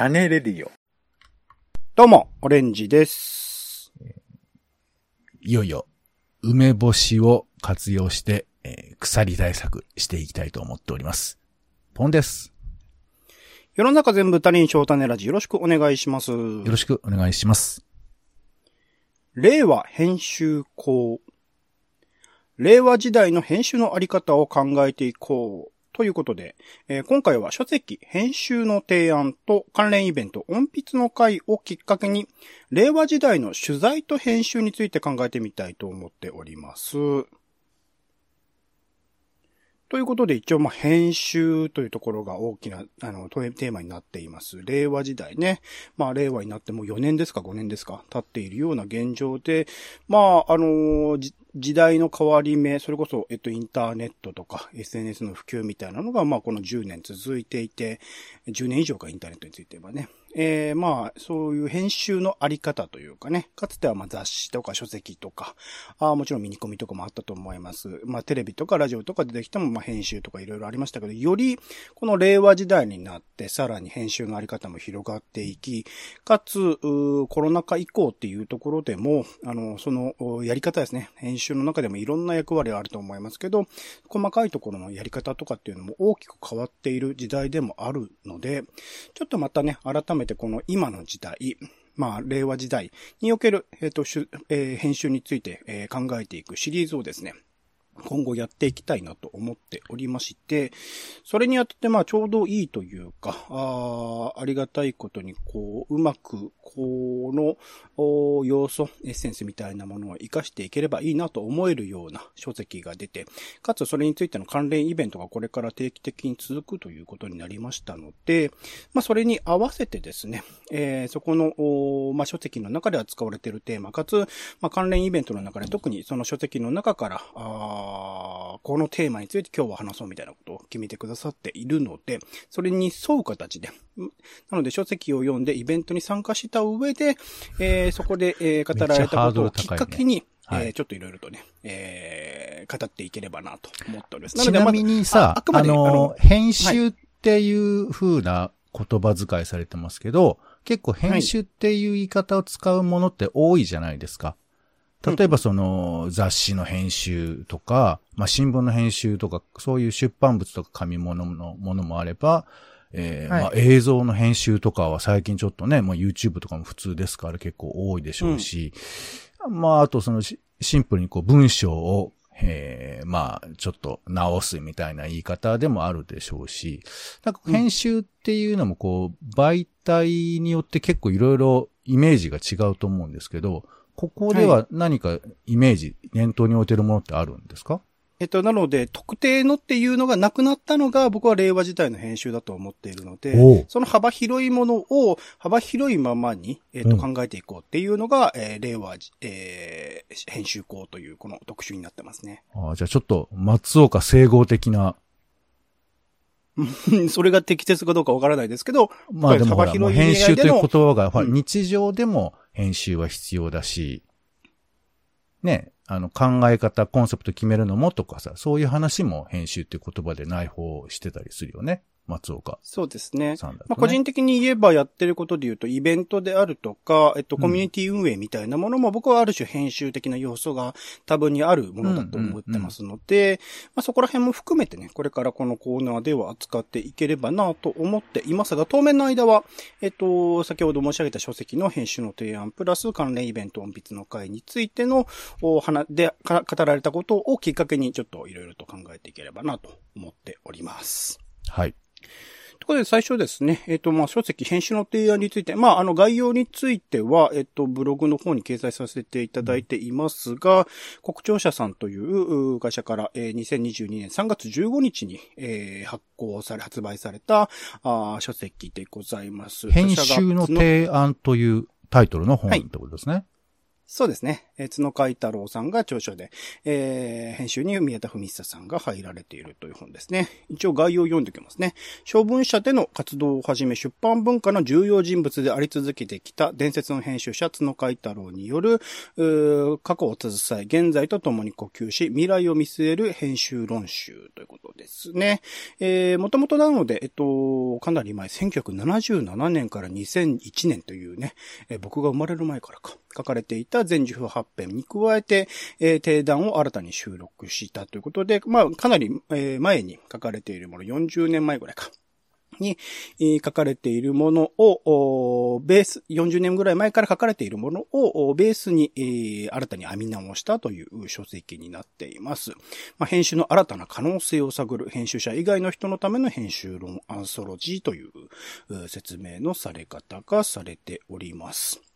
種レディオ。どうも、オレンジです。いよいよ、梅干しを活用して、えー鎖対策していきたいと思っております。ポンです。世の中全部他人小種ラジよろしくお願いします。よろしくお願いします。令和編集校。令和時代の編集のあり方を考えていこう。ということで、えー今回は書籍編集の提案と関連イベント音筆の会をきっかけに、令和時代の取材と編集について考えてみたいと思っております。ということで、一応、ま、編集というところが大きな、あの、テーマになっています。令和時代ね。まあ、令和になってもう4年ですか5年ですか経っているような現状で、まあ、あの時代の変わり目、それこそ、えっと、インターネットとか SNS の普及みたいなのが、まあ、この10年続いていて、10年以上かインターネットについてはね。えー、まあ、そういう編集のあり方というかね、かつてはまあ雑誌とか書籍とか、あもちろんミニコミとかもあったと思います。まあ、テレビとかラジオとか出てきても、まあ、編集とかいろいろありましたけど、より、この令和時代になって、さらに編集のあり方も広がっていき、かつ、コロナ禍以降っていうところでも、あの、その、やり方ですね。編集の中でもいろんな役割があると思いますけど、細かいところのやり方とかっていうのも大きく変わっている時代でもあるので、ちょっとまたね、改めてこの今の時代、まあ、令和時代における、えっ、と、えー編集について、えー考えていくシリーズをですね、今後やっていきたいなと思っておりまして、それにあたってまあちょうどいいというか、あありがたいことにこう、うまくこの要素、エッセンスみたいなものを活かしていければいいなと思えるような書籍が出て、かつそれについての関連イベントがこれから定期的に続くということになりましたので、まあそれに合わせてですね、えーそこの、おまあ書籍の中で扱われているテーマ、かつ、まあ関連イベントの中で特にその書籍の中から、あこのテーマについて今日は話そうみたいなことを決めてくださっているので、それに沿う形で、んなので書籍を読んでイベントに参加した上で、えーそこで、えー語られたことをきっかけに、はいえーちょっといろいろとね、えー語っていければなと思っております。ちなみにさ、あああくまでの、編集っていう風な言葉遣いされてますけど、結構編集っていう言い方を使うものって多いじゃないですか。例えばその雑誌の編集とか、まあ新聞の編集とか、そういう出版物とか紙物のものもあれば、えーはい。まあ映像の編集とかは最近ちょっとね、まあ YouTube とかも普通ですから結構多いでしょうし、まああとそのしシンプルにこう文章を、えーまあちょっと直すみたいな言い方でもあるでしょうし、なんか編集っていうのもこう媒体によって結構いろいろイメージが違うと思うんですけど、ここでは何かイメージ、念頭に置いてるものってあるんですか？えっと、なので、特定のっていうのがなくなったのが、僕は令和時代の編集だと思っているのでその幅広いものを幅広いままに、えっと、うん。考えていこうっていうのが、えー令和じ、えー編集校というこの特集になってますね。あーじゃあちょっと松岡整合的な、それが適切かどうかわからないですけど、まあ幅もう広での編集という言葉が、うん。日常でも編集は必要だし、ね、あの考え方、コンセプト決めるのもとかさ、そういう話も編集っていう言葉で内包してたりするよね。松岡そうですね。まあ、個人的に言えばやってることで言うと、イベントであるとか、えっと、うんコミュニティ運営みたいなものも、僕はある種編集的な要素が多分にあるものだと思ってますので、まあ、そこら辺も含めてね、これからこのコーナーでは扱っていければなと思っていますが、当面の間は、えっと、先ほど申し上げた書籍の編集の提案、プラス関連イベント音筆の会についての、お話でか語られたことをきっかけに、ちょっといろいろと考えていければなと思っております。はい。ということで最初ですね、えっ、と、まあ、書籍編集の提案について、まあ、あの、概要については、えっ、と、ブログの方に掲載させていただいていますが、国庁社さんというう会社から、えー2022年3月15日に、えー発行され、発売された、あー書籍でございます。編集の提案というタイトルの本っはいてことですね。そうですね。えー、角海太郎さんが著書で、えー、編集に宮田文久さんが入られているという本ですね。一応概要を読んでおきますね。小文社での活動をはじめ出版文化の重要人物であり続けてきた伝説の編集者角海太郎による、過去を携え、現在と共に呼吸し、未来を見据える編集論集ということですね。えー、もともとなので、えっと、かなり前、1977年から2001年というね、えー、僕が生まれる前からか。書かれていた全受8編に加えて、えー、定談を新たに収録したということで、まあ、かなり、えー、前に書かれているもの、40年前ぐらいか。に、書かれているものを、ベース、40年ぐらい前から書かれているものをベースに、新たに編み直したという書籍になっています。まあ、編集の新たな可能性を探る編集者以外の人のための編集論アンソロジーという説明のされ方がされております。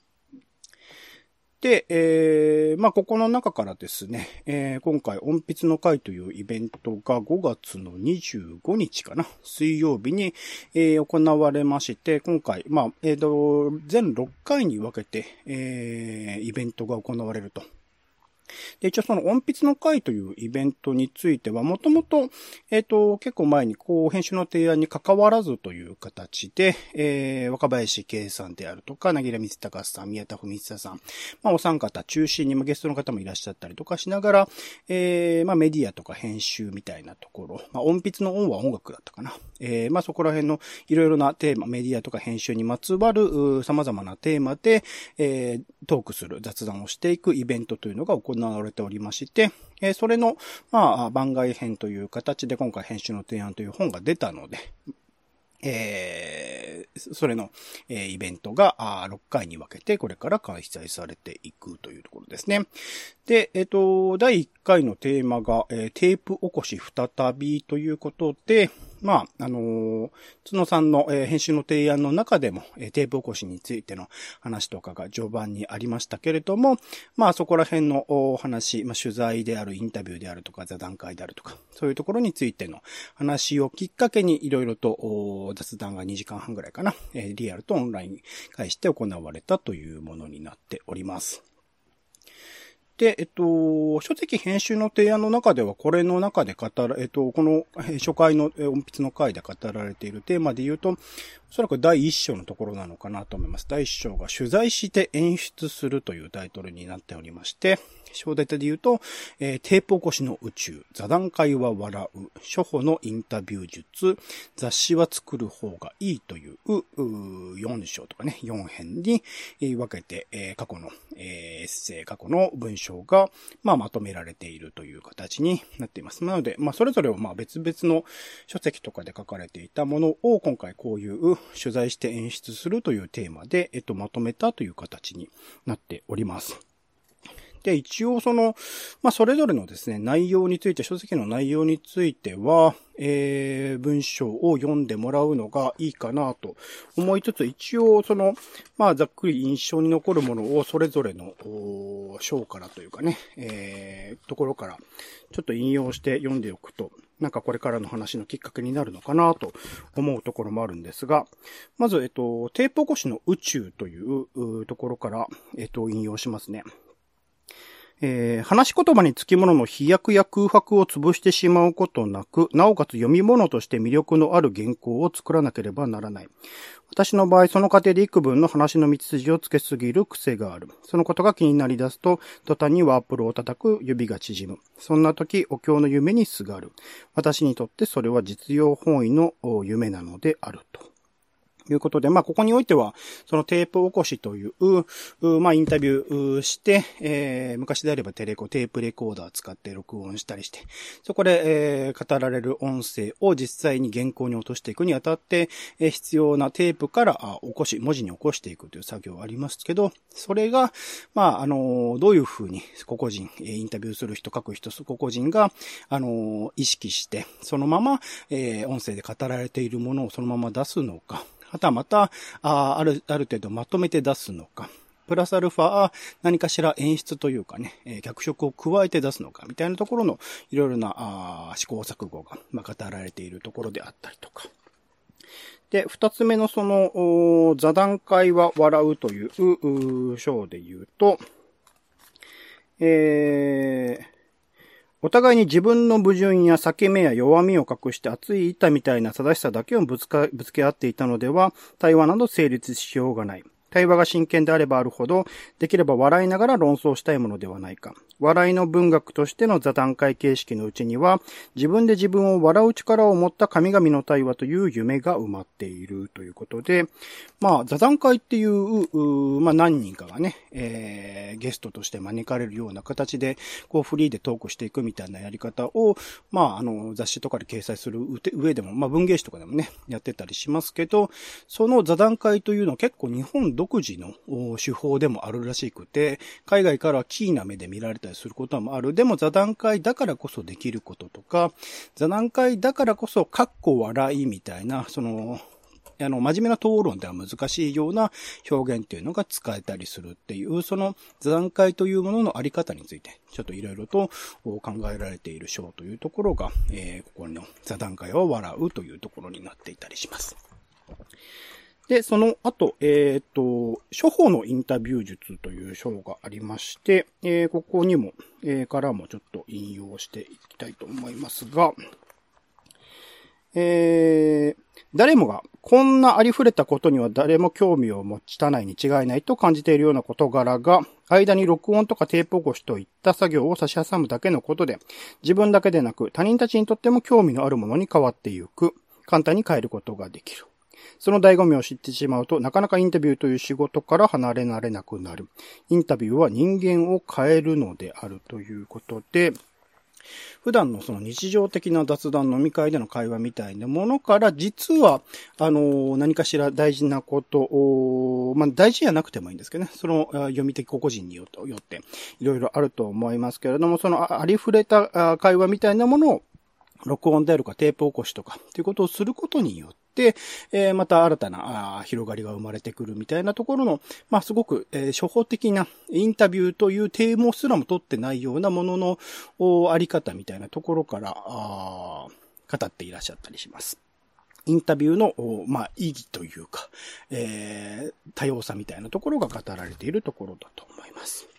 で、えー、まあ、ここの中からですね、えー、今回、音筆の会というイベントが5月の25日かな、水曜日に、えー、行われまして、今回、まあ、えっ、ー、と、全6回に分けて、えー、イベントが行われると。で、一応その音筆の会というイベントについては、もともと、えっ、ー、と、結構前に、こう、編集の提案に関わらずという形で、えー、若林圭さんであるとか、なぎらみつたかさん、宮田文久さん、まあ、お三方中心に、まあ、ゲストの方もいらっしゃったりとかしながら、えー、まあ、メディアとか編集みたいなところ、まあ、音筆の音は音楽だったかな。えー、まあ、そこら辺のいろいろなテーマ、メディアとか編集にまつわる、様々なテーマで、えー、トークする、雑談をしていくイベントというのが行行われておりまして、えー、それの、まあ、番外編という形で今回編集の提案という本が出たので、えー、それの、えー、イベントがあ6回に分けてこれから開催されていくというところですね。で、えっ、ー、と、第1回のテーマが、えー、テープ起こし再びということで、まあ、あのー、角さんの、えー、編集の提案の中でも、えー、テープ起こしについての話とかが序盤にありましたけれども、まあ、そこら辺のお話、まあ、取材である、インタビューであるとか、座談会であるとか、そういうところについての話をきっかけに、いろいろと雑談が2時間半ぐらいかな、えー、リアルとオンラインに返して行われたというものになっております。で、えっと、書籍編集の提案の中では、これの中で語ら、えっと、この初回の音筆の回で語られているテーマで言うと、おそらく第一章のところなのかなと思います。第一章が取材して演出するというタイトルになっておりまして、小デタで言うと、えー、テープ起こしの宇宙、座談会は笑う、初歩のインタビュー術、雑誌は作る方がいいという、う4章とかね、4編に分けて、えー、過去の、えー、エッセイ、過去の文章が、まあ、まとめられているという形になっています。なので、まあ、それぞれを、まあ、別々の書籍とかで書かれていたものを、今回こういう取材して演出するというテーマで、えっと、まとめたという形になっております。で、一応その、まあ、それぞれのですね、内容について、書籍の内容については、えー、文章を読んでもらうのがいいかなと思いつつ、一応その、まあ、ざっくり印象に残るものをそれぞれの章からというかね、えー、ところから、ちょっと引用して読んでおくと、なんかこれからの話のきっかけになるのかなと思うところもあるんですが、まず、えっと、テープ起こしの宇宙というところから、えっと、引用しますね。えー、話し言葉につきものの飛躍や空白を潰してしまうことなく、なおかつ読み物として魅力のある原稿を作らなければならない。私の場合、その過程で幾分の話の道筋をつけすぎる癖がある。そのことが気になり出すと、途端にワープルを叩く指が縮む。そんな時、お経の夢にすがる。私にとってそれは実用本位の夢なのであると。いうことで、まあ、ここにおいては、そのテープ起こしという、まあ、インタビューして、えー、昔であればテレコ、テープレコーダー使って録音したりして、そこで、えー、語られる音声を実際に原稿に落としていくにあたって、えー、必要なテープから起こし、文字に起こしていくという作業ありますけど、それが、まあ、あの、どういうふうに、個々人、インタビューする人、書く人、個々人が、あの、意識して、そのまま、えー、音声で語られているものをそのまま出すのか、はたまた、あある、ある程度まとめて出すのか。プラスアルファ、何かしら演出というかね、えー、脚色を加えて出すのか、みたいなところのいろいろなあ試行錯誤が、まあ、語られているところであったりとか。で、二つ目のその、座談会は笑うという章で言うと、えー、お互いに自分の矛盾や裂け目や弱みを隠して熱い板みたいな正しさだけをぶつか、ぶつけ合っていたのでは、対話など成立しようがない。対話が真剣であればあるほど、できれば笑いながら論争したいものではないか。笑いの文学としての座談会形式のうちには、自分で自分を笑う力を持った神々の対話という夢が埋まっているということで、まあ、座談会っていう、まあ何人かがね、えー、ゲストとして招かれるような形で、こうフリーでトークしていくみたいなやり方を、まあ、あの、雑誌とかで掲載する上でも、まあ文芸誌とかでもね、やってたりしますけど、その座談会というのは結構日本独自の手法でもあるらしくて、海外からはキーな目で見られたりすることもある。でも座談会だからこそできることとか、座談会だからこそ、かっこ笑いみたいな、その、あの、真面目な討論では難しいような表現っていうのが使えたりするっていう、その座談会というもののあり方について、ちょっといろいろと考えられている章というところが、えー、ここの座談会を笑うというところになっていたりします。で、その後、えっ、ー、と、処方のインタビュー術という章がありまして、えー、ここにも、えー、からもちょっと引用していきたいと思いますが、えー、誰もがこんなありふれたことには誰も興味を持ちたないに違いないと感じているような事柄が、間に録音とかテープ起こしといった作業を差し挟むだけのことで、自分だけでなく他人たちにとっても興味のあるものに変わっていく、簡単に変えることができる。その醍醐味を知ってしまうと、なかなかインタビューという仕事から離れられなくなる。インタビューは人間を変えるのであるということで、普段のその日常的な雑談飲み会での会話みたいなものから、実は、あの、何かしら大事なことを、まあ、大事じゃなくてもいいんですけどね、その読み的個々人によって、いろいろあると思いますけれども、そのありふれた会話みたいなものを、録音であるかテープ起こしとか、ということをすることによって、、えー、また新たな広がりが生まれてくるみたいなところの、まあ、すごく、えー、初歩的なインタビューというテーマすらも取ってないようなもののあり方みたいなところから、あ語っていらっしゃったりします。インタビューの、まあ、意義というか、えー、多様さみたいなところが語られているところだと思います。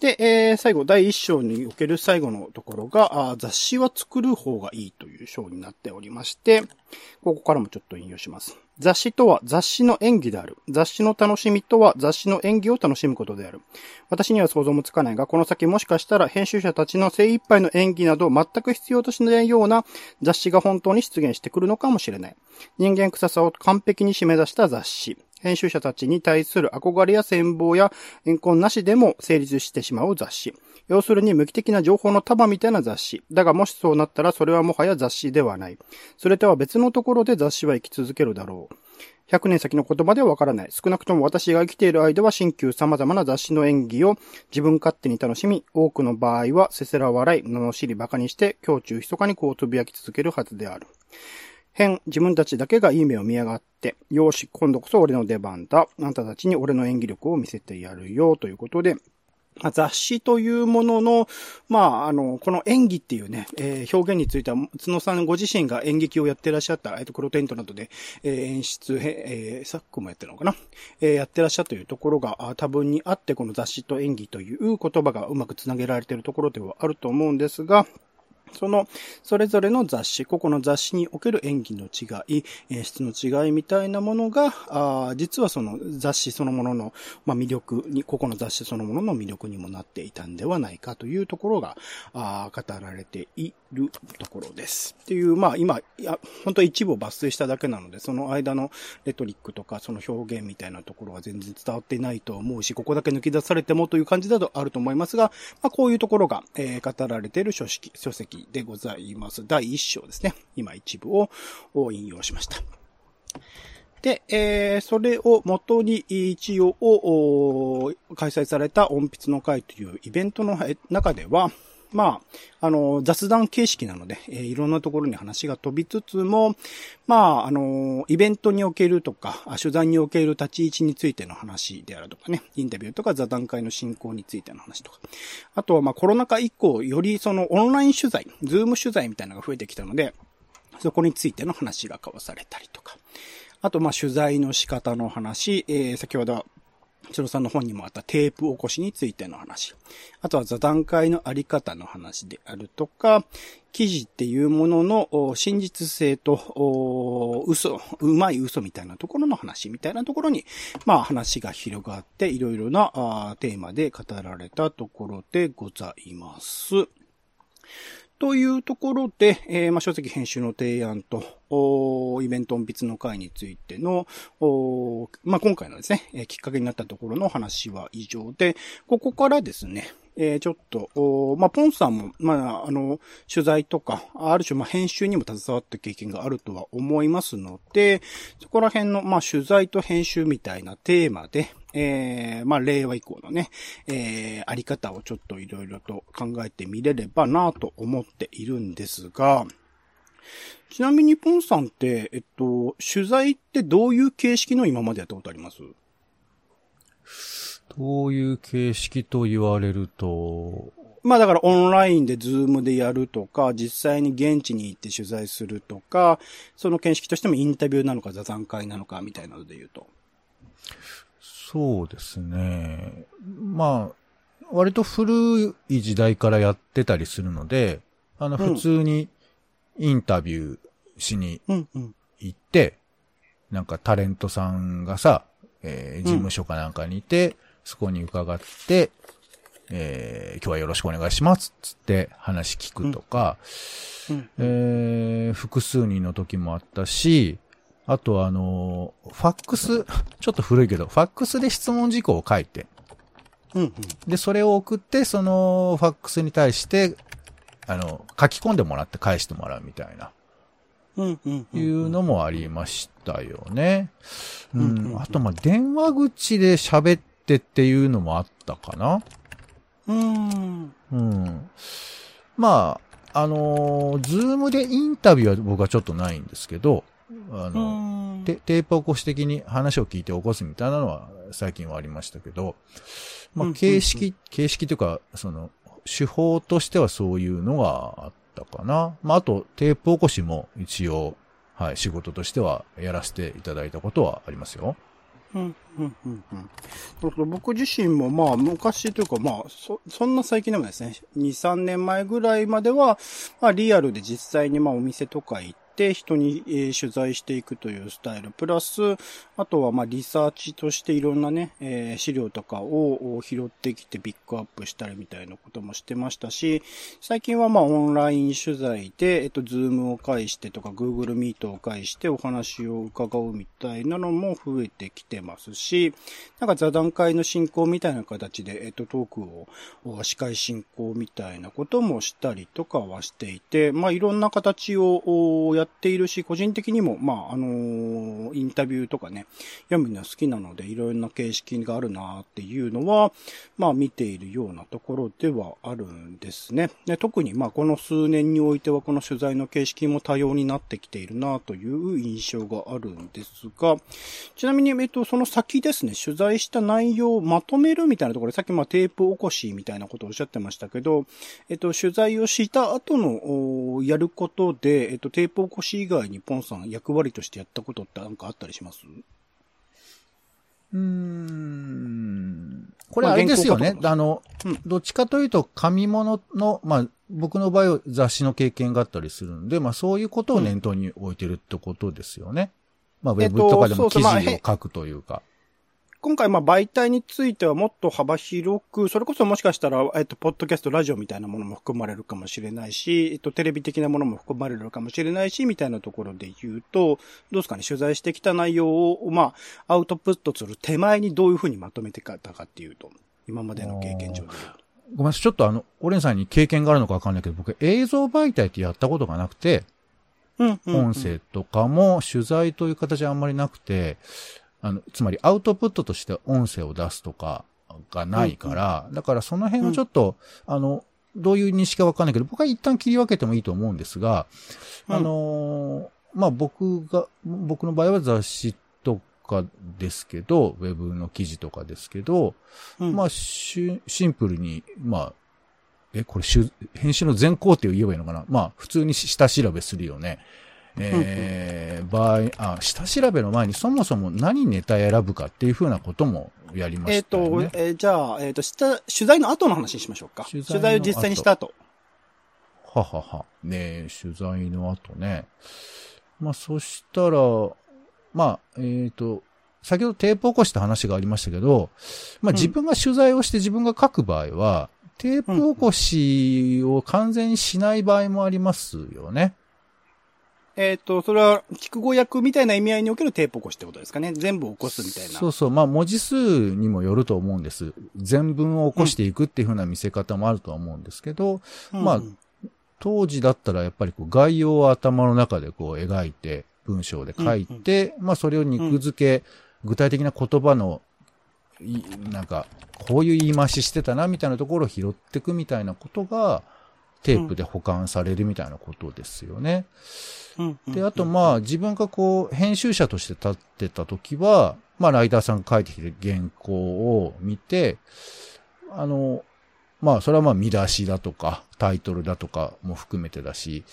で、えー、最後、第一章における最後のところが、雑誌は作る方がいいという章になっておりまして、ここからもちょっと引用します。雑誌とは雑誌の演技である。雑誌の楽しみとは雑誌の演技を楽しむことである。私には想像もつかないが、この先もしかしたら編集者たちの精一杯の演技など全く必要としないような雑誌が本当に出現してくるのかもしれない。人間臭さを完璧に締め出した雑誌。編集者たちに対する憧れや戦望や怨恨なしでも成立してしまう雑誌。要するに無機的な情報の束みたいな雑誌。だがもしそうなったらそれはもはや雑誌ではない。それとは別のところで雑誌は生き続けるだろう。100年先の言葉ではわからない。少なくとも私が生きている間は新旧様々な雑誌の演技を自分勝手に楽しみ、多くの場合はせせら笑い、罵り馬鹿にして、胸中密かにこうつぶやき続けるはずである。変、自分たちだけがいい目を見やがって、よし、今度こそ俺の出番だ。あんたたちに俺の演技力を見せてやるよ、ということで、雑誌というものの、まあ、あの、この演技っていうね、えー、表現については、角さんご自身が演劇をやってらっしゃった、えっ、と、黒テントなどで、えー、演出、えー、昨今もやってるのかな、えー、やってらっしゃるというところが多分にあって、この雑誌と演技という言葉がうまくつなげられているところではあると思うんですが、その、それぞれの雑誌、個々の雑誌における演技の違い、演出の違いみたいなものが、あ実はその雑誌そのものの、まあ、魅力に、個々の雑誌そのものの魅力にもなっていたんではないかというところが、あ語られているところです。っていう、まあ今、いや、本当一部を抜粋しただけなので、その間のレトリックとかその表現みたいなところは全然伝わっていないと思うし、ここだけ抜き出されてもという感じだとあると思いますが、まあこういうところが、えー、語られている書式、書籍でございます。第1章ですね。今一部を引用しました。で、えー、それを元に一応開催された音筆の会というイベントの中では、まあ、あの、雑談形式なので、えー、いろんなところに話が飛びつつも、まあ、あの、イベントにおけるとか、取材における立ち位置についての話であるとかね、インタビューとか座談会の進行についての話とか。あとは、まあ、コロナ禍以降、よりそのオンライン取材、ズーム取材みたいなのが増えてきたので、そこについての話が交わされたりとか。あと、まあ、取材の仕方の話、えー、先ほどチロさんの本にもあったテープ起こしについての話。あとは座談会のあり方の話であるとか、記事っていうものの真実性と嘘、うまい嘘みたいなところの話みたいなところに、まあ話が広がっていろいろなテーマで語られたところでございます。というところで、えー、まあ、書籍編集の提案と、おイベント音筆の会についての、おまあ、今回のですね、えー、きっかけになったところの話は以上で、ここからですね、えー、ちょっと、おまあ、ポンさんも、まあ、あの、取材とか、ある種、まあ、編集にも携わった経験があるとは思いますので、そこら辺の、まあ、取材と編集みたいなテーマで、えー、まあ、令和以降のね、えー、あり方をちょっといろいろと考えてみれればなと思っているんですが、ちなみにポンさんって、えっと、取材ってどういう形式の今までやったことあります？どういう形式と言われると、まあだからオンラインでズームでやるとか、実際に現地に行って取材するとか、その形式としてもインタビューなのか座談会なのかみたいなので言うと。そうですね。まあ、割と古い時代からやってたりするので、あの、普通にインタビューしに行って、なんかタレントさんがさ、えー、事務所かなんかにいて、そこに伺って、えー、今日はよろしくお願いしますつって話聞くとか、えー、複数人の時もあったし、あとあの、ファックス、ちょっと古いけど、ファックスで質問事項を書いて、うんうん、で、それを送って、そのファックスに対して、あの、書き込んでもらって返してもらうみたいな。うんうん。いうのもありましたよね。うん。あと、ま、電話口で喋ってっていうのもあったかな。うん。うん。まあ、あのー、ズームでインタビューは僕はちょっとないんですけど、あの、テープ起こし的に話を聞いて起こすみたいなのは最近はありましたけど、まあ、形式、形式というか、その、手法としてはそういうのがあったかな。まあ、あと、テープ起こしも一応、はい、仕事としてはやらせていただいたことはありますよ。うん、うん、うん、うん。僕自身もまあ昔というかまあそ、そんな最近でもですね、2、3年前ぐらいまでは、まあリアルで実際にまあお店とか行って、人に、えー、取材していくというスタイル。プラス、あとはまあリサーチとしていろんなね、えー、資料とかを拾ってきてピックアップしたりみたいなこともしてましたし、最近はまあオンライン取材で、えっと、 Zoom を介してとか、Google Meet を介してお話を伺うみたいなのも増えてきてますし、なんか座談会の進行みたいな形で、えっと、トークを、司会進行みたいなこともしたりとかはしていて、まあいろんな形をやっているし、個人的にも、まあ、あのー、インタビューとかね、読むのは好きなので、いろんな形式があるなっていうのは、まあ、見ているようなところではあるんですね。で特に、まあ、この数年においては、この取材の形式も多様になってきているなという印象があるんですが、ちなみに、えっと、その先ですね、取材した内容をまとめるみたいなところで、さっきまあテープ起こしみたいなことをおっしゃってましたけど、えっと、取材をした後の、やることで、えっと、テープ起こし以外にポンさん役割としてやったことって何かあったりします？うーん。これあれですよね。あの、うん、どっちかというと紙物の、まあ、僕の場合は雑誌の経験があったりするんで、まあそういうことを念頭に置いてるってことですよね。うん、まあウェブとかでも記事を書くというか。今回、まあ、媒体についてはもっと幅広く、それこそもしかしたら、えっと、ポッドキャスト、ラジオみたいなものも含まれるかもしれないし、えっと、テレビ的なものも含まれるかもしれないし、みたいなところで言うと、どうですかね、取材してきた内容を、まあ、アウトプットする手前にどういうふうにまとめてたかっていうと、今までの経験上でごめんなさい、ちょっとあの、オレンさんに経験があるのかわかんないけど、僕映像媒体ってやったことがなくて、うん、うん、音声とかも取材という形はあんまりなくて、あの、つまりアウトプットとして音声を出すとかがないから、うん、だからその辺をちょっと、うん、あの、どういう認識かわかんないけど、僕は一旦切り分けてもいいと思うんですが、うん、あのまあ、僕が、僕の場合は雑誌とかですけど、ウェブの記事とかですけど、まあ、シンプルに、まあ、え、これ、編集の全工程を言えばいいのかな？まあ、普通に下調べするよね。えー、場合、あ、下調べの前にそもそも何ネタ選ぶかっていうふうなこともやりまえっ、したよね。と、えーじゃあ、えっ、と、した、取材の後の話にしましょうか。取材を実際にした後。ははは。ねえ、取材の後ね。まあ、そしたら、まあ、えっ、と、先ほどテープ起こした話がありましたけど、まあうん自分が取材をして自分が書く場合は、テープ起こしを完全にしない場合もありますよね。えっ、と、それは、聞く語訳みたいな意味合いにおけるテープ起こしってことですかね。全部起こすみたいな。そうそう。まあ、文字数にもよると思うんです。全文を起こしていくっていう風な見せ方もあるとは思うんですけど、うんまあ当時だったらやっぱりこう概要を頭の中でこう描いて、文章で書いて、まあそれを肉付け、具体的な言葉の、いなんか、こういう言い回ししてたなみたいなところを拾っていくみたいなことが、テープで保管されるみたいなことですよね。うんうんで、あとまあ自分がこう編集者として立ってた時は、まあライターさんが書いてきて原稿を見て、あの、まあそれはまあ見出しだとかタイトルだとかも含めてだし、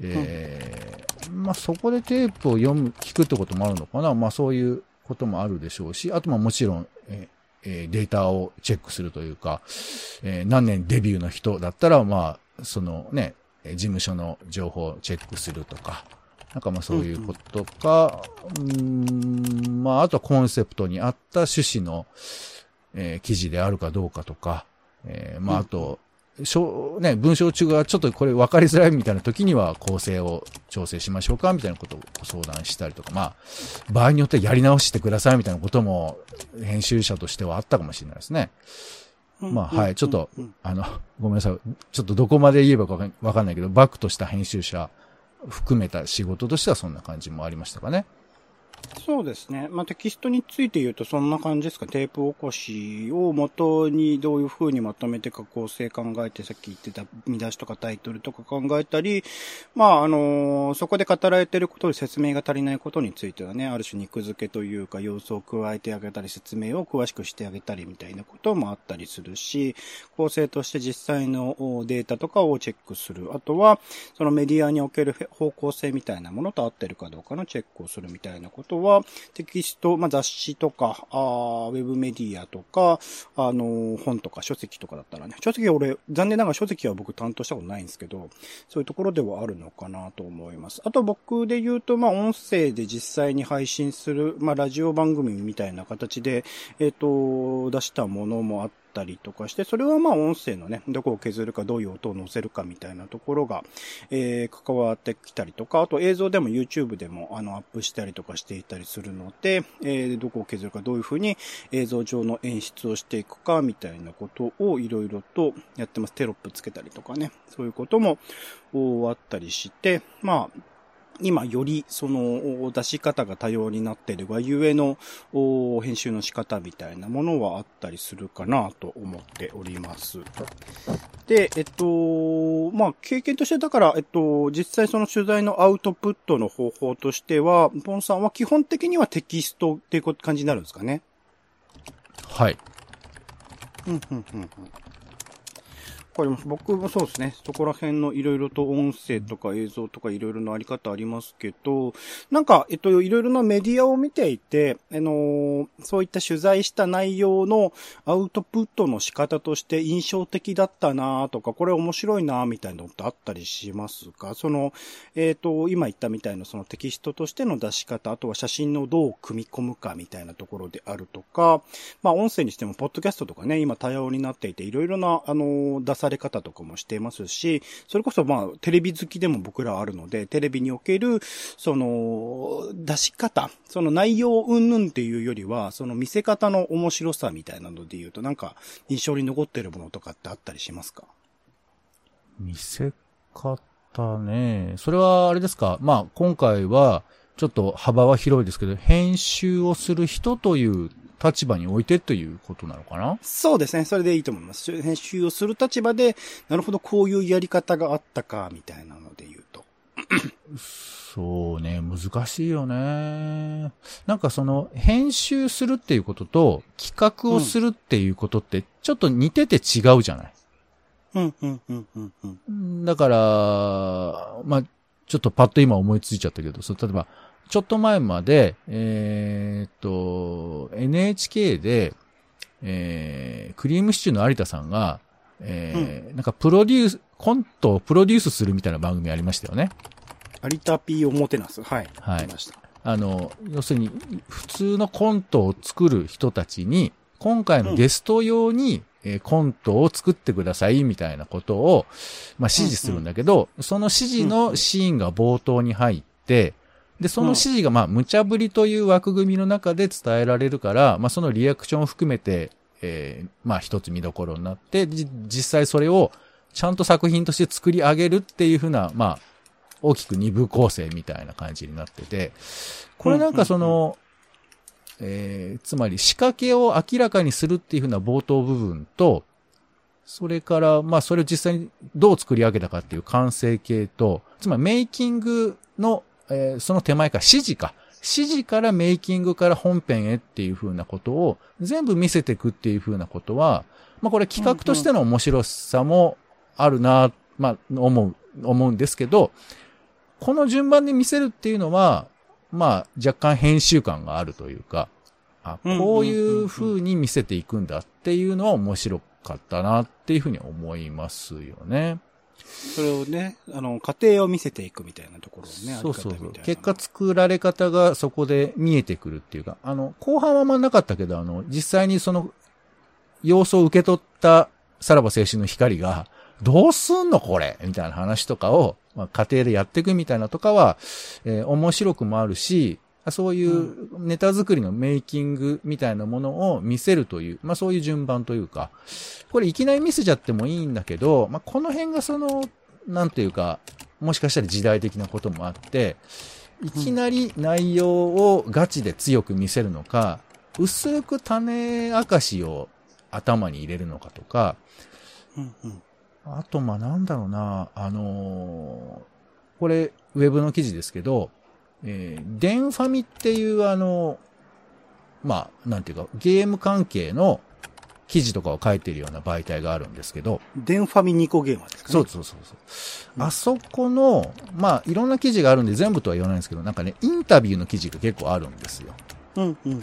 えーまあそこでテープを読む、聞くってこともあるのかな。まあそういうこともあるでしょうし、あとまあもちろん、えーえーデータをチェックするというか、えー何年デビューの人だったらまあ、そのね、えー事務所の情報をチェックするとか、なんかまあそういうことか、うーん、まああとはコンセプトに合った趣旨の、えー記事であるかどうかとか、えーまああと、しょね、文章中がちょっとこれ分かりづらいみたいな時には構成を調整しましょうかみたいなことをご相談したりとか、まあ、場合によってはやり直してくださいみたいなことも編集者としてはあったかもしれないですね。まあはい。ちょっとあの、ごめんなさい。ちょっとどこまで言えばわかんないけど、バックとした編集者含めた仕事としてはそんな感じもありましたかね。そうですね。まあ、テキストについて言うとそんな感じですか？テープ起こしを元にどういう風にまとめてか構成考えて、さっき言ってた見出しとかタイトルとか考えたり、まあ、あのそこで語られてることで説明が足りないことについてはね、ある種肉付けというか要素を加えてあげたり、説明を詳しくしてあげたりみたいなこともあったりするし、構成として実際のデータとかをチェックする。あとは、そのメディアにおける方向性みたいなものと合ってるかどうかのチェックをするみたいなこととは、テキスト、まあ、雑誌とか、あーウェブメディアとか、あのー本とか書籍とかだったらね、書籍は俺、残念ながら書籍は僕担当したことないんですけど、そういうところではあるのかなと思います。あと僕で言うと、まあ、音声で実際に配信する、まあ、ラジオ番組みたいな形で、えっ、と、出したものもあってたりとかして、それはまあ音声のね、どこを削るか、どういう音を乗せるかみたいなところが、えー関わってきたりとか、あと映像でも YouTube でもあのアップしたりとかしていたりするので、えーどこを削るか、どういうふうに映像上の演出をしていくかみたいなことをいろいろとやってます。テロップつけたりとかね、そういうこともあったりして、まあ、今よりそのお出し方が多様になっているがゆえのお編集の仕方みたいなものはあったりするかなと思っております。で、えっと、まあ、経験としてだから、えっと、実際その取材のアウトプットの方法としては、ポンさんは基本的にはテキストっていう感じになるんですかね？はい。うん、うん、うん。かります。僕もそうですね。そこら辺のいろいろと音声とか映像とかいろいろなあり方ありますけど、なんか、えっと、いろいろなメディアを見ていて、あのそういった取材した内容のアウトプットの仕方として印象的だったなとか、これ面白いなみたいなのってあったりしますか？その、えっ、と、今言ったみたいなそのテキストとしての出し方、あとは写真のどう組み込むかみたいなところであるとか、まあ音声にしても、ポッドキャストとかね、今多様になっていて、いろいろな、あの、出さされ方とかもしていますし、それこそまあ、テレビ好きでも僕らあるので、テレビにおける、その、出し方、その内容云々っていうよりは、その見せ方の面白さみたいなので言うと、なんか、印象に残っているものとかってあったりしますか？見せ方ね。それはあれですか？まあ、今回は、ちょっと幅は広いですけど、編集をする人という立場においてということなのかな？そうですね。それでいいと思います。編集をする立場で、なるほど、こういうやり方があったか、みたいなので言うと。そうね、難しいよね。なんかその、編集するっていうことと、企画をするっていうことって、ちょっと似てて違うじゃない、うん、うん、うん、うん、うん。だから、まあ、ちょっとパッと今思いついちゃったけど、そう例えば、ちょっと前まで、えーっと、NHK で、えー、クリームシチューの有田さんが、えーなんかプロデュース、コントをプロデュースするみたいな番組ありましたよね。有田 P をもてなす。はい。はいありました。あの、要するに、普通のコントを作る人たちに、今回のゲスト用に、えーコントを作ってくださいみたいなことを、まあ、指示するんだけど、その指示のシーンが冒頭に入って、で、その指示が、まあ、無茶ぶりという枠組みの中で伝えられるから、まあ、そのリアクションを含めて、えーまあ、一つ見どころになって、じ実際それをちゃんと作品として作り上げるっていうふうな、まあ、大きく二部構成みたいな感じになってて、これなんかその、えーつまり仕掛けを明らかにするっていうふうな冒頭部分と、それから、まあそれを実際にどう作り上げたかっていう完成形と、つまりメイキングの、えーその手前から指示か。指示からメイキングから本編へっていうふうなことを全部見せていくっていうふうなことは、まあこれ企画としての面白さもあるな、まあ思う、思うんですけど、この順番で見せるっていうのは、まあ若干編集感があるというか、あ、うんこういう風に見せていくんだっていうのは面白かったなっていうふうに思いますよね。それをね、あの、過程を見せていくみたいなところをね、そうそうそう。結果作られ方がそこで見えてくるっていうか、あの、後半はあんまなかったけど、あの、実際にその、様子を受け取ったさらば青春の光が、どうすんのこれみたいな話とかを、まあ、家庭でやっていくみたいなとかは、えー面白くもあるし、そういうネタ作りのメイキングみたいなものを見せるという、まあそういう順番というか、これいきなり見せちゃってもいいんだけど、まあこの辺がその、なんていうか、もしかしたら時代的なこともあって、いきなり内容をガチで強く見せるのか、薄く種明かしを頭に入れるのかとか、うんうん。あと、まあ、なんだろうな、あのーこれ、ウェブの記事ですけど、えーデンファミっていうあの、まあ、なんていうか、ゲーム関係の記事とかを書いてるような媒体があるんですけど、デンファミニコゲーマーですかね。そうそうそうそう。あそこの、まあ、いろんな記事があるんで全部とは言わないんですけど、なんかね、インタビューの記事が結構あるんですよ。うんうんうん。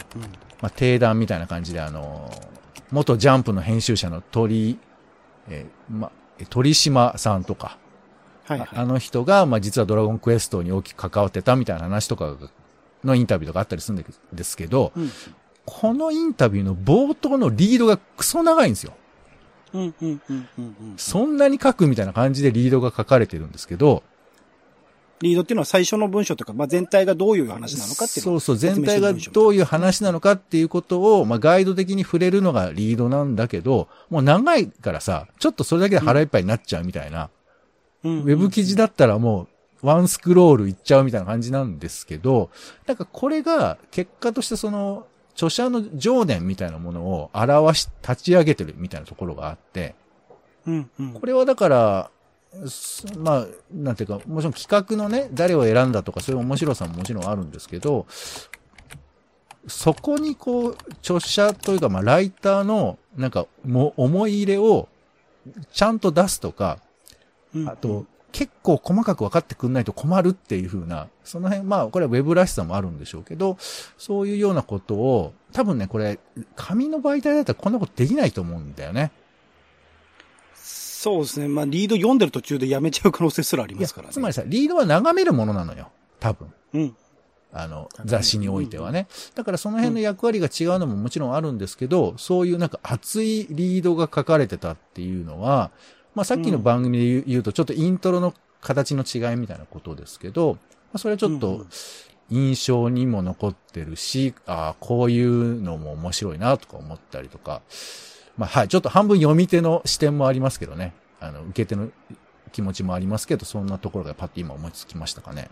まあ、定談みたいな感じで、あの、元ジャンプの編集者の鳥、えーま、え鳥島さんとか、はいはい。あの人が、まあ、実はドラゴンクエストに大きく関わってたみたいな話とかのインタビューとかあったりするんですけど、うんこのインタビューの冒頭のリードがクソ長いんですよ。うんうんうんうんうん。そんなに書くみたいな感じでリードが書かれてるんですけど、リードっていうのは最初の文章とか、まあ、全体がどういう話なのかっていうそうそう、全体がどういう話なのかっていうことを、まあ、ガイド的に触れるのがリードなんだけど、もう長いからさ、ちょっとそれだけで腹いっぱいになっちゃうみたいな、うんウェブ記事だったらもう、ワンスクロールいっちゃうみたいな感じなんですけど、なんかこれが結果としてその、著者の情念みたいなものを表し、立ち上げてるみたいなところがあって、うんうん。これはだから、すまあ、なんていうか、もちろん企画のね、誰を選んだとかそういう面白さももちろんあるんですけど、そこにこう、著者というか、まあ、ライターの、なんか、も、思い入れを、ちゃんと出すとか、うんあと、、結構細かく分かってくんないと困るっていう風な、その辺、まあ、これはウェブらしさもあるんでしょうけど、そういうようなことを、多分ね、これ、紙の媒体だったらこんなことできないと思うんだよね。そうですね。まあ、リード読んでる途中でやめちゃう可能性すらありますからね。つまりさ、リードは眺めるものなのよ。多分。うん。あの、雑誌においてはね。だからその辺の役割が違うのももちろんあるんですけど、そういうなんか熱いリードが書かれてたっていうのは、まあさっきの番組で言うとちょっとイントロの形の違いみたいなことですけど、まあそれはちょっと印象にも残ってるし、ああ、こういうのも面白いなとか思ったりとか、まあはい、ちょっと半分読み手の視点もありますけどね。あの、受け手の気持ちもありますけど、そんなところがパッと今思いつきましたかね。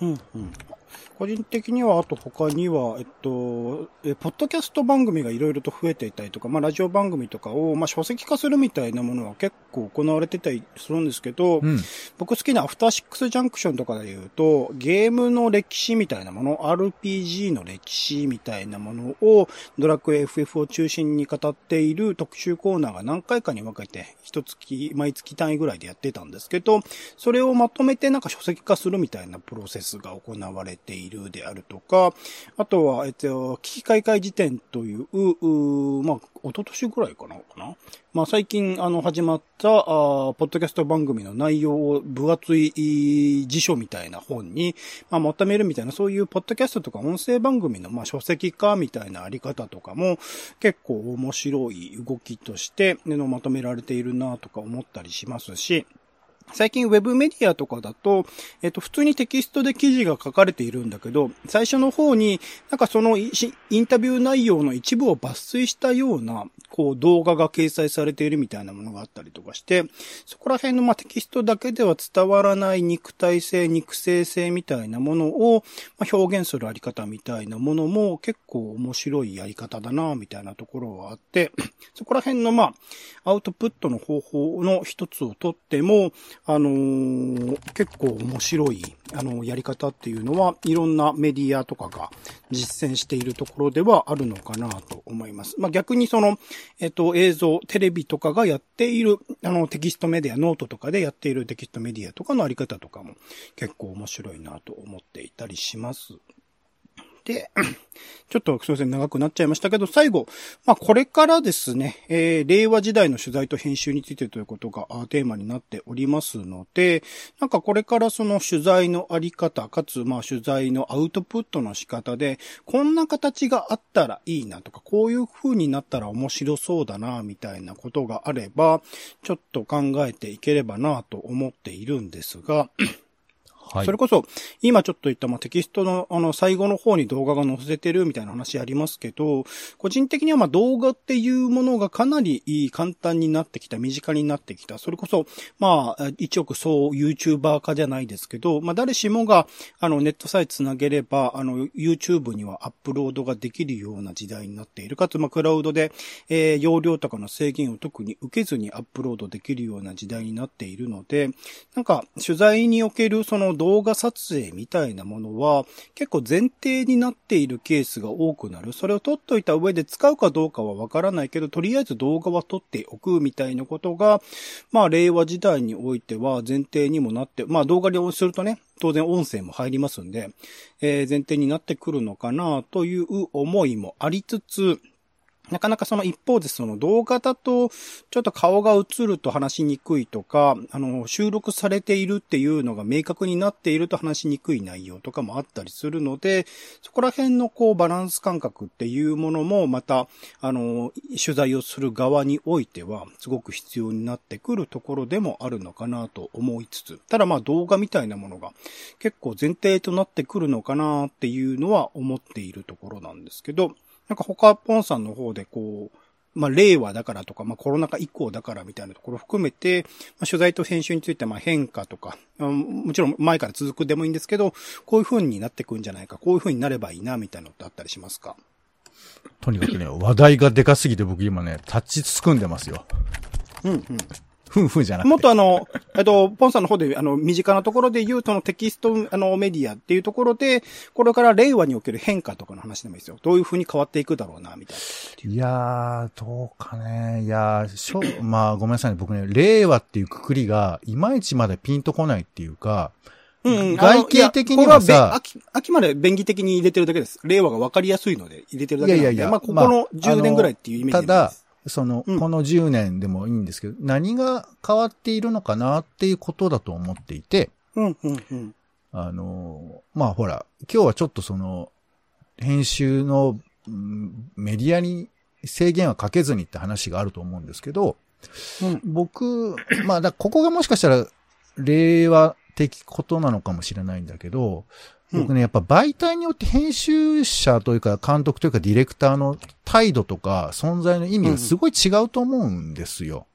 うんうん。個人的には、あと他には、えっと、え、ポッドキャスト番組がいろいろと増えていたりとか、まあ、ラジオ番組とかを、まあ、書籍化するみたいなものは結構行われてたりするんですけど、うん。僕好きなアフターシックスジャンクションとかで言うと、ゲームの歴史みたいなもの、RPG の歴史みたいなものを、ドラクエ FF を中心に語っている特集コーナーが何回かに分けて、一月、毎月単位ぐらいでやってたんですけど、それをまとめてなんか書籍化するみたいなプロセスが行われているであるとか、あとは、えっと、危機開会辞典という、まあ、一昨年ぐらいかなかな。まあ、最近、あの、始まった、あポッドキャスト番組の内容を分厚い辞書みたいな本に、まあ、まとめるみたいな、そういうポッドキャストとか音声番組の、まあ、書籍化みたいなあり方とかも、結構面白い動きとして、のまとめられているなとか思ったりしますし、最近ウェブメディアとかだと、えっと、普通にテキストで記事が書かれているんだけど、最初の方に、なんかそのインタビュー内容の一部を抜粋したような、こう動画が掲載されているみたいなものがあったりとかして、そこら辺のまあテキストだけでは伝わらない肉体性、肉声性みたいなものを、表現するあり方みたいなものも結構面白いやり方だな、みたいなところはあって、そこら辺のまあ、アウトプットの方法の一つをとっても、あのー、結構面白い、あの、やり方っていうのは、いろんなメディアとかが実践しているところではあるのかなと思います。まあ、逆にその、えっと、映像、テレビとかがやっている、あの、テキストメディア、ノートとかでやっているテキストメディアとかのあり方とかも結構面白いなと思っていたりします。で、ちょっとすいません、長くなっちゃいましたけど、最後、まあこれからですね、えー、令和時代の取材と編集についてということがテーマになっておりますので、なんかこれからその取材のあり方、かつまあ取材のアウトプットの仕方で、こんな形があったらいいなとか、こういう風になったら面白そうだな、みたいなことがあれば、ちょっと考えていければなと思っているんですが、はい。それこそ、今ちょっと言った、まあ、テキストの、あの、最後の方に動画が載せてるみたいな話ありますけど、個人的には、ま、動画っていうものがかなり簡単になってきた、身近になってきた。それこそ、まあ、一億総 YouTuber 化じゃないですけど、まあ、誰しもが、あの、ネットさえ繋げれば、あの、YouTube にはアップロードができるような時代になっている。かつ、まあ、クラウドで、えー、容量とかの制限を特に受けずにアップロードできるような時代になっているので、なんか、取材におけるその動画撮影みたいなものは結構前提になっているケースが多くなる。それを撮っといた上で使うかどうかはわからないけど、とりあえず動画は撮っておくみたいなことが、まあ令和時代においては前提にもなって、まあ動画にするとね、当然音声も入りますんで、えー、前提になってくるのかなという思いもありつつ、なかなかその一方でその動画だとちょっと顔が映ると話しにくいとか、あの、収録されているっていうのが明確になっていると話しにくい内容とかもあったりするので、そこら辺のこうバランス感覚っていうものもまた、あの、取材をする側においてはすごく必要になってくるところでもあるのかなと思いつつ、ただまあ動画みたいなものが結構前提となってくるのかなっていうのは思っているところなんですけど、なんか他ポンさんの方でこう、まあ、令和だからとか、まあ、コロナ禍以降だからみたいなところを含めて、まあ、取材と編集についてまあ変化とか、もちろん前から続くでもいいんですけど、こういう風になってくんじゃないか、こういう風になればいいな、みたいなのってあったりしますか？とにかくね、話題がでかすぎて僕今ね、立ちつくんでますよ。うんうん。ふんふんじゃなくて。もっとあの、えっと、ポンさんの方で、あの、身近なところで言うとのテキスト、あの、メディアっていうところで、これから令和における変化とかの話でもいいですよ。どういうふうに変わっていくだろうな、みたいな。いやー、どうかね。いやー、しょ、まあ、ごめんなさいね。僕ね、令和っていうくくりが、いまいちまだピンとこないっていうか、うん、外形的にはさ、秋、秋まで便宜的に入れてるだけです。令和が分かりやすいので入れてるだけなんで。いやいやいや。まあ、ここの10年ぐらいっていうイメージただ、その、うん、この10年でもいいんですけど、何が変わっているのかなっていうことだと思っていて、うんうんうん、あの、まあほら、今日はちょっとその、編集のメディアに制限はかけずにって話があると思うんですけど、うん、僕、まあだここがもしかしたら令和的ことなのかもしれないんだけど、僕ね、やっぱ媒体によって編集者というか監督というかディレクターの態度とか存在の意味がすごい違うと思うんですよ。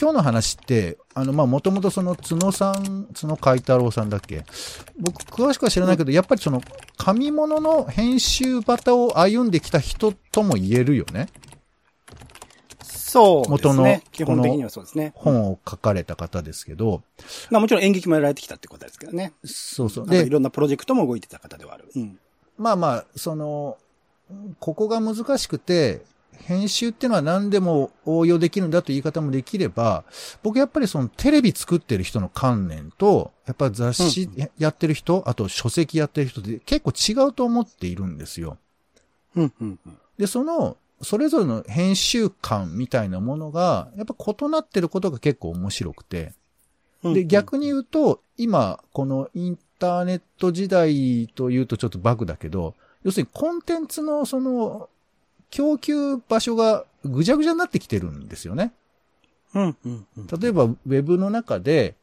今日の話って、あの、ま、もともとその角さん、角海太郎さんだっけ？僕、詳しくは知らないけど、やっぱりその、紙物の編集バタを歩んできた人とも言えるよね。そうですね。基本的にはそうですね。本を書かれた方ですけど。まあもちろん演劇もやられてきたってことですけどね。そうそう。で、いろんなプロジェクトも動いてた方ではある。うん。まあまあ、その、ここが難しくて、編集っていうのは何でも応用できるんだという言い方もできれば、僕やっぱりそのテレビ作ってる人の観念と、やっぱ雑誌やってる人、うん、あと書籍やってる人って結構違うと思っているんですよ。うんうんうん、で、その、それぞれの編集感みたいなものが、やっぱ異なってることが結構面白くて。で、逆に言うと、今、このインターネット時代というとちょっとバグだけど、要するにコンテンツのその、供給場所がぐちゃぐちゃになってきてるんですよね。うんうんうん、例えば、ウェブの中で、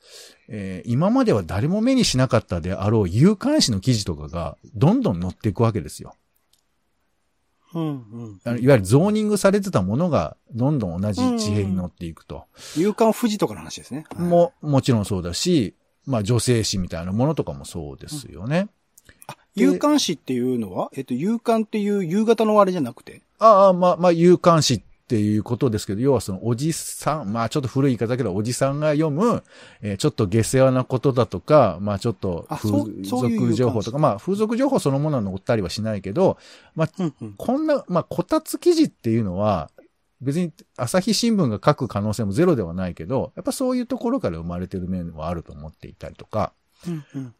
えー、今までは誰も目にしなかったであろう有関誌の記事とかがどんどん載っていくわけですよ。うんうん、いわゆるゾーニングされてたものがどんどん同じ地平に乗っていくと。有感富士とかの話ですね。も、もちろんそうだし、まあ女性誌みたいなものとかもそうですよね。あ、有刊誌っていうのはえっと、有刊っていう夕方のあれじゃなくて？ああ、まあ、まあ、有刊誌っていうことですけど、要はそのおじさん、まあちょっと古い言い方だけど、おじさんが読む、えー、ちょっと下世話なことだとか、まあちょっと風俗情報とか、まあ風俗情報そのものは載ったりはしないけど、まあ、うんうん、こんな、まあこたつ記事っていうのは、別に朝日新聞が書く可能性もゼロではないけど、やっぱそういうところから生まれてる面はあると思っていたりとか、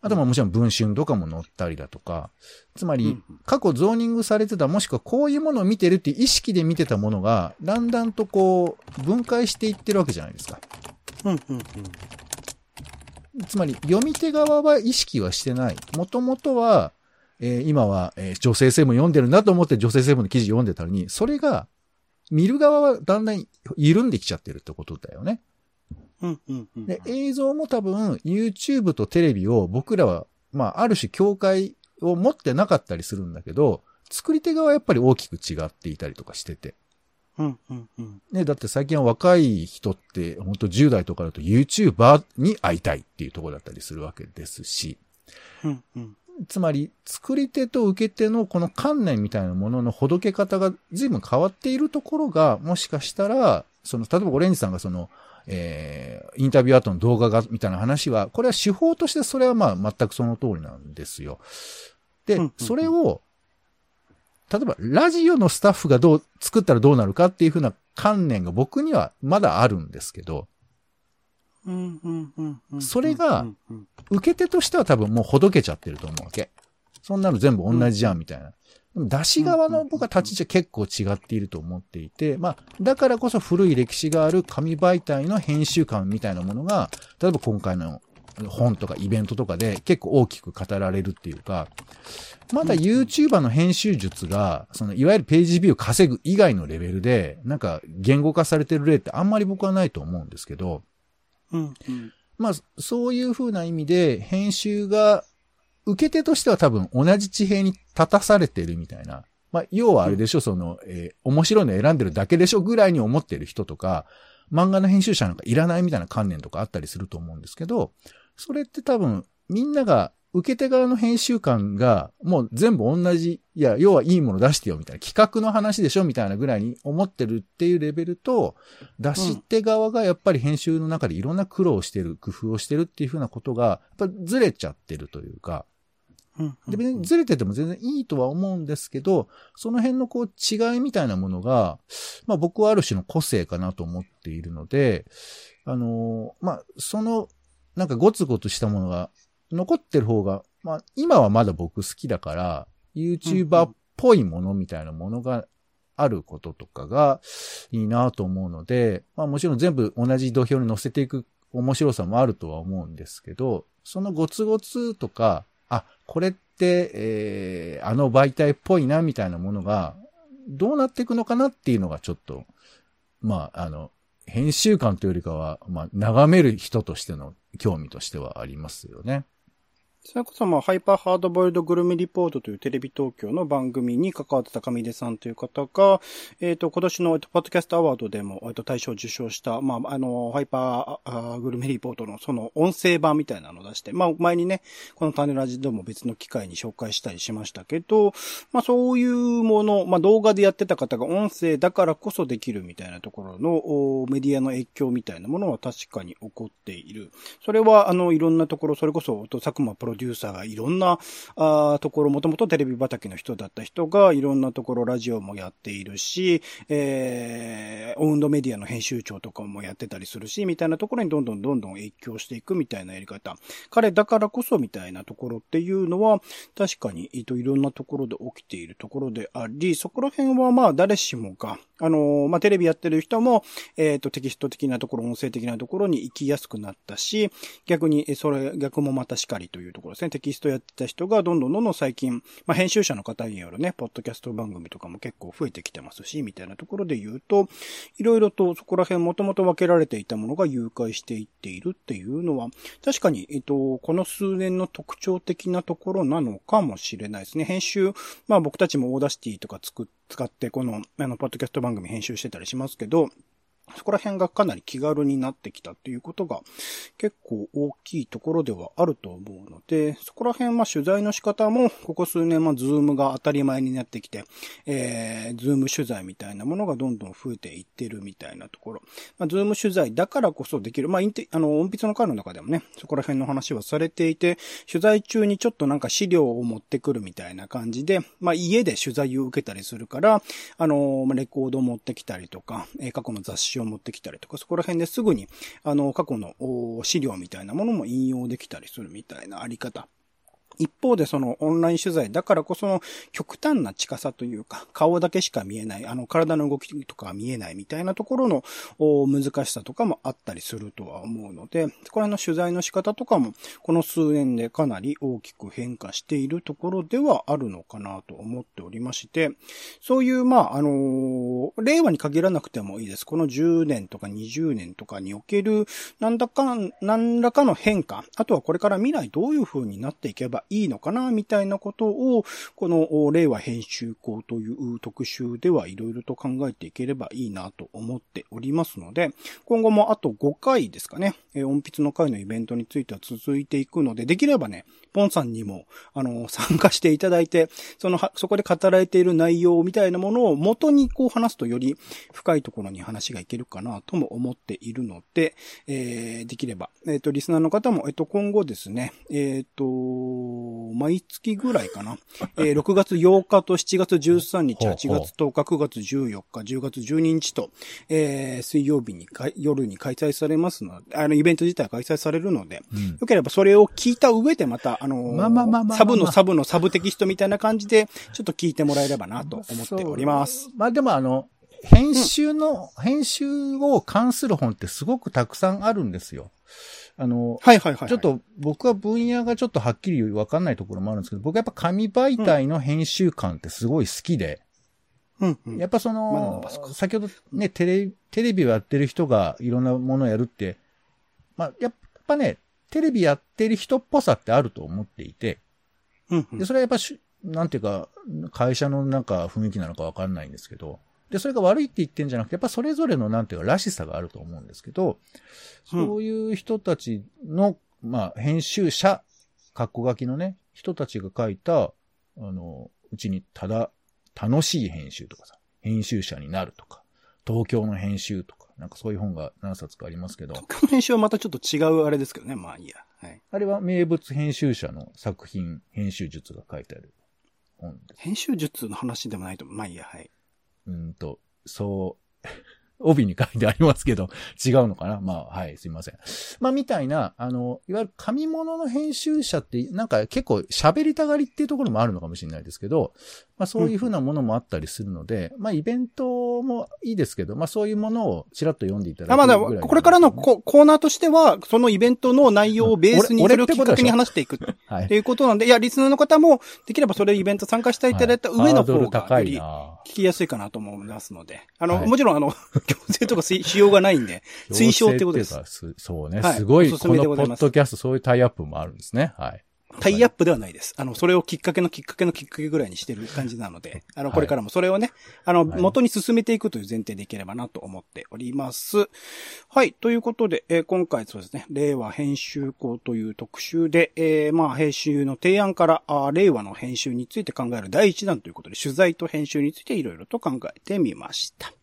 あとはもちろん文春とかも載ったりだとか、つまり過去ゾーニングされてたもしくはこういうものを見てるっていう意識で見てたものが、だんだんとこう分解していってるわけじゃないですか。つまり読み手側は意識はしてない。もともとは、えー、今は、えー、女性性も読んでるなと思って女性性もの記事読んでたのに、それが見る側はだんだん緩んできちゃってるってことだよね。で、映像も多分 YouTube とテレビを僕らは、まあ、ある種境界を持ってなかったりするんだけど、作り手側はやっぱり大きく違っていたりとかしてて。うんうんうん、ね、だって最近は若い人って、本当10代とかだと YouTuber に会いたいっていうところだったりするわけですし。うんうん、つまり、作り手と受け手のこの観念みたいなもののほどけ方が随分変わっているところが、もしかしたら、その、例えばオレンジさんがその、えー、インタビュー後の動画が、みたいな話は、これは手法としてそれはまあ全くその通りなんですよ。で、それを、例えば、ラジオのスタッフがどう、作ったらどうなるかっていうふうな観念が僕にはまだあるんですけど、それが、受け手としては多分もうほどけちゃってると思うわけ。そんなの全部同じじゃん、みたいな。出し側の僕は立ち位置は結構違っていると思っていて、まあ、だからこそ古い歴史がある紙媒体の編集感みたいなものが、例えば今回の本とかイベントとかで結構大きく語られるっていうか、まだ YouTuber の編集術が、そのいわゆるページビュー稼ぐ以外のレベルで、なんか言語化されてる例ってあんまり僕はないと思うんですけど、うん、まあ、そういうふうな意味で、編集が、受け手としては多分同じ地平に立たされてるみたいな。まあ、要はあれでしょ、その、えー、面白いの選んでるだけでしょぐらいに思ってる人とか、漫画の編集者なんかいらないみたいな観念とかあったりすると思うんですけど、それって多分、みんなが受け手側の編集官が、もう全部同じ、いや、要はいいもの出してよ、みたいな、企画の話でしょ、みたいなぐらいに思ってるっていうレベルと、出し手側がやっぱり編集の中でいろんな苦労してる、工夫をしてるっていうふうなことが、やっぱずれちゃってるというか、で、別にずれてても全然いいとは思うんですけど、その辺のこう違いみたいなものが、まあ僕はある種の個性かなと思っているので、あのー、まあその、なんかゴツゴツしたものが残ってる方が、まあ、今はまだ僕好きだから、YouTuber っぽいものみたいなものがあることとかがいいなと思うので、まあもちろん全部同じ土俵に乗せていく面白さもあるとは思うんですけど、そのゴツゴツとか、あ、これって、えー、あの媒体っぽいなみたいなものが、どうなっていくのかなっていうのがちょっと、まあ、あの、編集官というよりかは、まあ、眺める人としての興味としてはありますよね。それこそまあ、ハイパーハードボイルドグルメリポートというテレビ東京の番組に関わってた上出さんという方が、えっ、ー、と、今年の、えっと、ポッドキャストアワードでも、えっと、大賞を受賞した、まあ、あの、ハイパーグルメリポートのその音声版みたいなのを出して、まあ、前にね、この種ラジでも別の機会に紹介したりしましたけど、まあ、そういうもの、まあ、動画でやってた方が音声だからこそできるみたいなところのメディアの影響みたいなものは確かに起こっている。それは、あの、いろんなところ、それこそ、佐久間プロデューサーがいろんな、あところ、もともとテレビ畑の人だった人が、いろんなところラジオもやっているし、えー、オウンドメディアの編集長とかもやってたりするし、みたいなところにどんどんどんどん影響していくみたいなやり方。彼だからこそみたいなところっていうのは、確かに、いろんなところで起きているところであり、そこら辺はまあ誰しもが、あの、まあテレビやってる人も、えっ、ー、と、テキスト的なところ、音声的なところに行きやすくなったし、逆に、それ、逆もまたしかりというところですね。テキストやってた人がどんどんどんどん最近、まあ編集者の方によるね、ポッドキャスト番組とかも結構増えてきてますし、みたいなところで言うと、いろいろとそこら辺もともと分けられていたものが誘拐していっているっていうのは、確かに、えっ、ー、と、この数年の特徴的なところなのかもしれないですね。編集、まあ僕たちも Audacity とか作って、使ってこの、あの、ポッドキャスト番組編集してたりしますけど、そこら辺がかなり気軽になってきたっていうことが結構大きいところではあると思うので、そこら辺ま取材の仕方もここ数年ま Zoom が当たり前になってきて、えー、 Zoom 取材みたいなものがどんどん増えていってるみたいなところ。まあ、 Zoom 取材だからこそできる。まあ、インテ、あの、音筆の会の中でもね、そこら辺の話はされていて、取材中にちょっとなんか資料を持ってくるみたいな感じで、まあ、家で取材を受けたりするから、あの、レコードを持ってきたりとか、え、過去の雑誌を持ってきたりとか、そこら辺ですぐに、あの、過去の資料みたいなものも引用できたりするみたいなあり方一方でそのオンライン取材だからこその極端な近さというか、顔だけしか見えない、あの体の動きとか見えないみたいなところの難しさとかもあったりするとは思うので、これの取材の仕方とかもこの数年でかなり大きく変化しているところではあるのかなと思っておりまして、そういう、まあ、あの、令和に限らなくてもいいです。この10年とか20年とかにおける、なんだか、何らかの変化、あとはこれから未来どういう風になっていけばいいのかな、みたいなことを、この令和編集校という特集ではいろいろと考えていければいいなと思っておりますので、今後もあと5回ですかね、音筆の会のイベントについては続いていくので、できればね、ポンさんにも、あの、参加していただいて、その、そこで語られている内容みたいなものを元にこう話すとより深いところに話がいけるかなとも思っているので、えー、できれば、えっ、ー、と、リスナーの方も、えっ、ー、と、今後ですね、えっ、ー、と、毎月ぐらいかな。えー、6月8日と7月13日、8月10日、9月14日、10月12日と、えー、水曜日に夜に開催されますので、あの、イベント自体開催されるので、うん、よければそれを聞いた上でまた、あのサブのサブのサブテキストみたいな感じで、ちょっと聞いてもらえればなと思っております。まあでもあの、編集の、うん、編集を関する本ってすごくたくさんあるんですよ。あの、はいはいはい、はい、ちょっと僕は分野がちょっとはっきりわかんないところもあるんですけど、僕はやっぱ紙媒体の編集感ってすごい好きで、うんうん、やっぱその、先ほどね、テレ、テレビをやってる人がいろんなものをやるって、まあ、やっぱね、テレビやってる人っぽさってあると思っていて、うんうん、で、それはやっぱし、なんていうか、会社のなんか雰囲気なのかわかんないんですけど、で、それが悪いって言ってんじゃなくて、やっぱそれぞれのなんていうか、らしさがあると思うんですけど、そういう人たちの、まあ、編集者、格好書きのね、人たちが書いた、あの、うちにただ、楽しい編集とかさ、編集者になるとか、東京の編集とか、なんかそういう本が何冊かありますけど。東京の編集はまたちょっと違うあれですけどね、まあいいや。はい。あれは名物編集者の作品、編集術が書いてある本です。編集術の話でもないと、まあいいや、はい。うんと、そう、帯に書いてありますけど、違うのかな？まあ、はい、すいません。まあ、みたいな、あの、いわゆる紙物の編集者って、なんか結構喋りたがりっていうところもあるのかもしれないですけど、まあ、そういうふうなものもあったりするので、うん、まあ、イベントもいいですけど、まあ、そういうものをちらっと読んでいただく、ね、あ、まだ、これからのコーナーとしては、そのイベントの内容をベースにそれをきっかけに話していく。はい。っていうことなんで、いや、リスナーの方も、できればそれイベント参加していただい。た上の方が、より聞きやすいかなと思いますので、あの、はい、もちろん、あの、強制とかしようがないんで、推奨ってことです。そうね、すごい、このポッドキャスト、そういうタイアップもあるんですね。はい。タイアップではないです。あの、それをきっかけのきっかけのきっかけぐらいにしてる感じなので、あの、これからもそれをね、あの、元に進めていくという前提でいければなと思っております。はい。ということで、えー、今回そうですね、令和編集校という特集で、えー、まあ、編集の提案からあ、令和の編集について考える第一弾ということで、取材と編集についていろいろと考えてみました。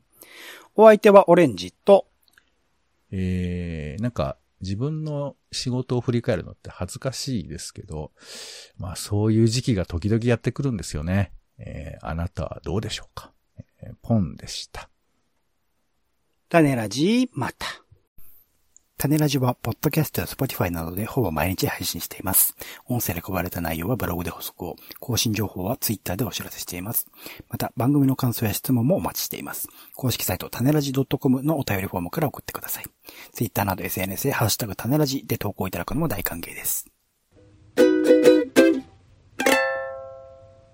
お相手はオレンジと、えー、なんか、自分の仕事を振り返るのって恥ずかしいですけど、まあそういう時期が時々やってくるんですよね。えー、あなたはどうでしょうか、えー、ポンでした。種ラジまた。種ラジは、ポッドキャストやスポティファイなどでほぼ毎日配信しています。音声で配られた内容はブログで補足を、更新情報はツイッターでお知らせしています。また、番組の感想や質問もお待ちしています。公式サイト、種ラジ .com のお便りフォームから送ってください。ツイッターなど SNS でハッシュタグ種ラジで投稿いただくのも大歓迎です。